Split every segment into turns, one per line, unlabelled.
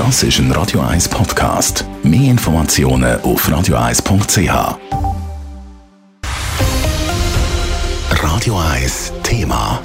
Das ist ein Radio 1 Podcast. Mehr Informationen auf radio1.ch. Radio 1 Thema.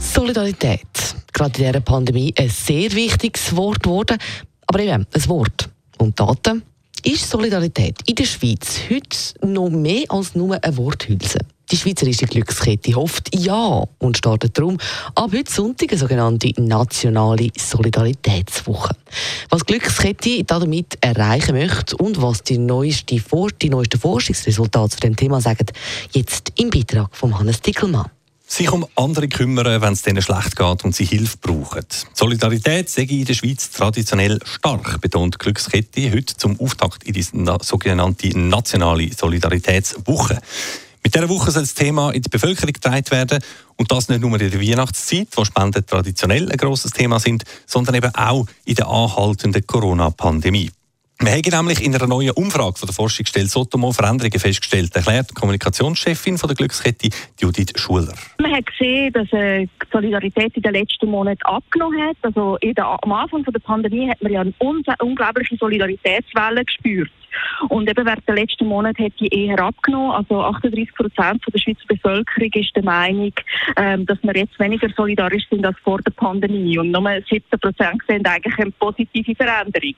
Solidarität. Gerade in dieser Pandemie ein sehr wichtiges Wort geworden. Aber eben, ein Wort. Und Daten ist Solidarität in der Schweiz heute noch mehr als nur eine Worthülse. Die Schweizerische Glückskette hofft ja und startet darum ab heute Sonntag eine sogenannte nationale Solidaritätswoche. Was Glückskette damit erreichen möchte und was die, neueste, die neuesten Forschungsresultate zu dem Thema sagen, jetzt im Beitrag von Hannes Dickelmann
sich um andere kümmern, wenn es denen schlecht geht und sie Hilfe brauchen. Solidarität sei in der Schweiz traditionell stark, betont Glückskette heute zum Auftakt in die sogenannte nationale Solidaritätswoche. Mit dieser Woche soll das Thema in die Bevölkerung getragen werden und das nicht nur in der Weihnachtszeit, wo Spenden traditionell ein grosses Thema sind, sondern eben auch in der anhaltenden Corona-Pandemie. Wir haben nämlich in einer neuen Umfrage von der Forschungsstelle Sotomo Veränderungen festgestellt, erklärt die Kommunikationschefin von der Glückskette Judith Schuler.
Man hat gesehen, dass äh, die Solidarität in den letzten Monaten abgenommen hat. Also am Anfang der Pandemie hat man ja eine unglaubliche Solidaritätswelle gespürt. Und eben während der letzten Monate hat die eher abgenommen. Also 38 Prozent der Schweizer Bevölkerung ist der Meinung, ähm, dass wir jetzt weniger solidarisch sind als vor der Pandemie. Und nur 17 Prozent sehen eigentlich eine positive Veränderung.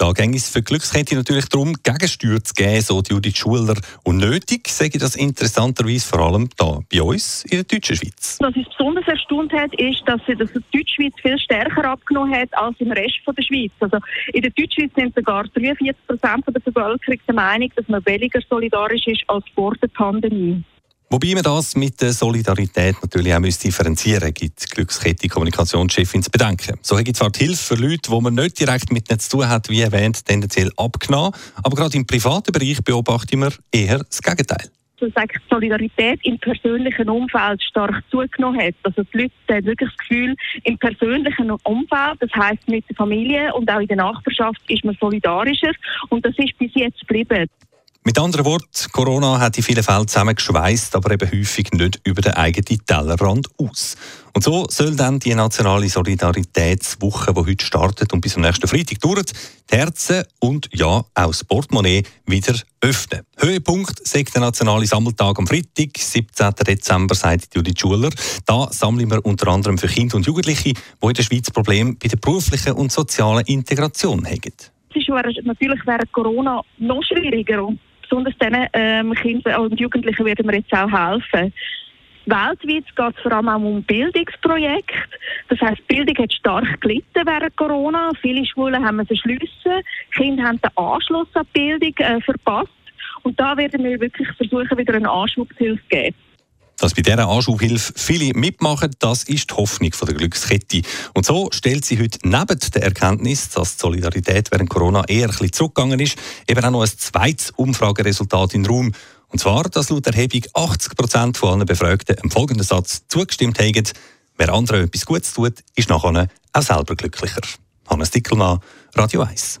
Da ging es für Glückskette natürlich darum, Gegensteuer zu geben, so die Judith Schuler. Und nötig, sage ich das interessanterweise vor allem da bei uns in der deutschen Schweiz.
Was uns besonders erstaunt hat, ist, dass die Deutschschweiz viel stärker abgenommen hat als im Rest der Schweiz. Also in der Deutschschweiz sind sogar 43 Prozent der Bevölkerung der Meinung, dass man weniger solidarisch ist als vor der Pandemie.
Wobei man das mit der Solidarität natürlich auch differenzieren müsste, gibt Glückskette Kommunikationschefin zu bedenken. So gibt zwar die Hilfe für Leute, die man nicht direkt mit ihnen zu tun hat, wie erwähnt, tendenziell abgenommen. Aber gerade im privaten Bereich beobachten wir eher das Gegenteil
dass die Solidarität im persönlichen Umfeld stark zugenommen hat. Also die Leute haben wirklich das Gefühl, im persönlichen Umfeld, das heißt mit der Familie und auch in der Nachbarschaft, ist man solidarischer und das ist bis jetzt geblieben.
Mit anderen Worten, Corona hat in vielen Fällen zusammengeschweißt, aber eben häufig nicht über den eigenen Tellerrand aus. Und so soll dann die nationale Solidaritätswoche, die heute startet und bis zum nächsten Freitag dauert, die Herzen und ja, auch das Portemonnaie wieder öffnen. Höhepunkt sagt der nationale Sammeltag am Freitag, 17. Dezember, sagt Judith Schuler. Da sammeln wir unter anderem für Kinder und Jugendliche, die in der Schweiz Probleme bei der beruflichen und sozialen Integration haben.
Es ist natürlich während Corona noch schwieriger besonders diesen ähm, Kindern und Jugendlichen werden wir jetzt auch helfen. Weltweit geht es vor allem auch um Bildungsprojekte. Das heisst, Bildung hat stark gelitten während Corona. Viele Schulen haben müssen schliessen. Kinder haben den Anschluss an die Bildung äh, verpasst. Und da werden wir wirklich versuchen, wieder einen Anschubshilfe zu geben.
Dass bei dieser Anschubhilfe viele mitmachen, das ist die Hoffnung der Glückskette. Und so stellt sie heute neben der Erkenntnis, dass die Solidarität während Corona eher ein bisschen zurückgegangen ist, eben auch noch ein zweites Umfrageresultat in den Raum. Und zwar, dass laut Erhebung 80 Prozent von allen Befragten im folgenden Satz zugestimmt haben, wer anderen etwas Gutes tut, ist nachher auch selber glücklicher. Hannes Dickelmann, Radio 1.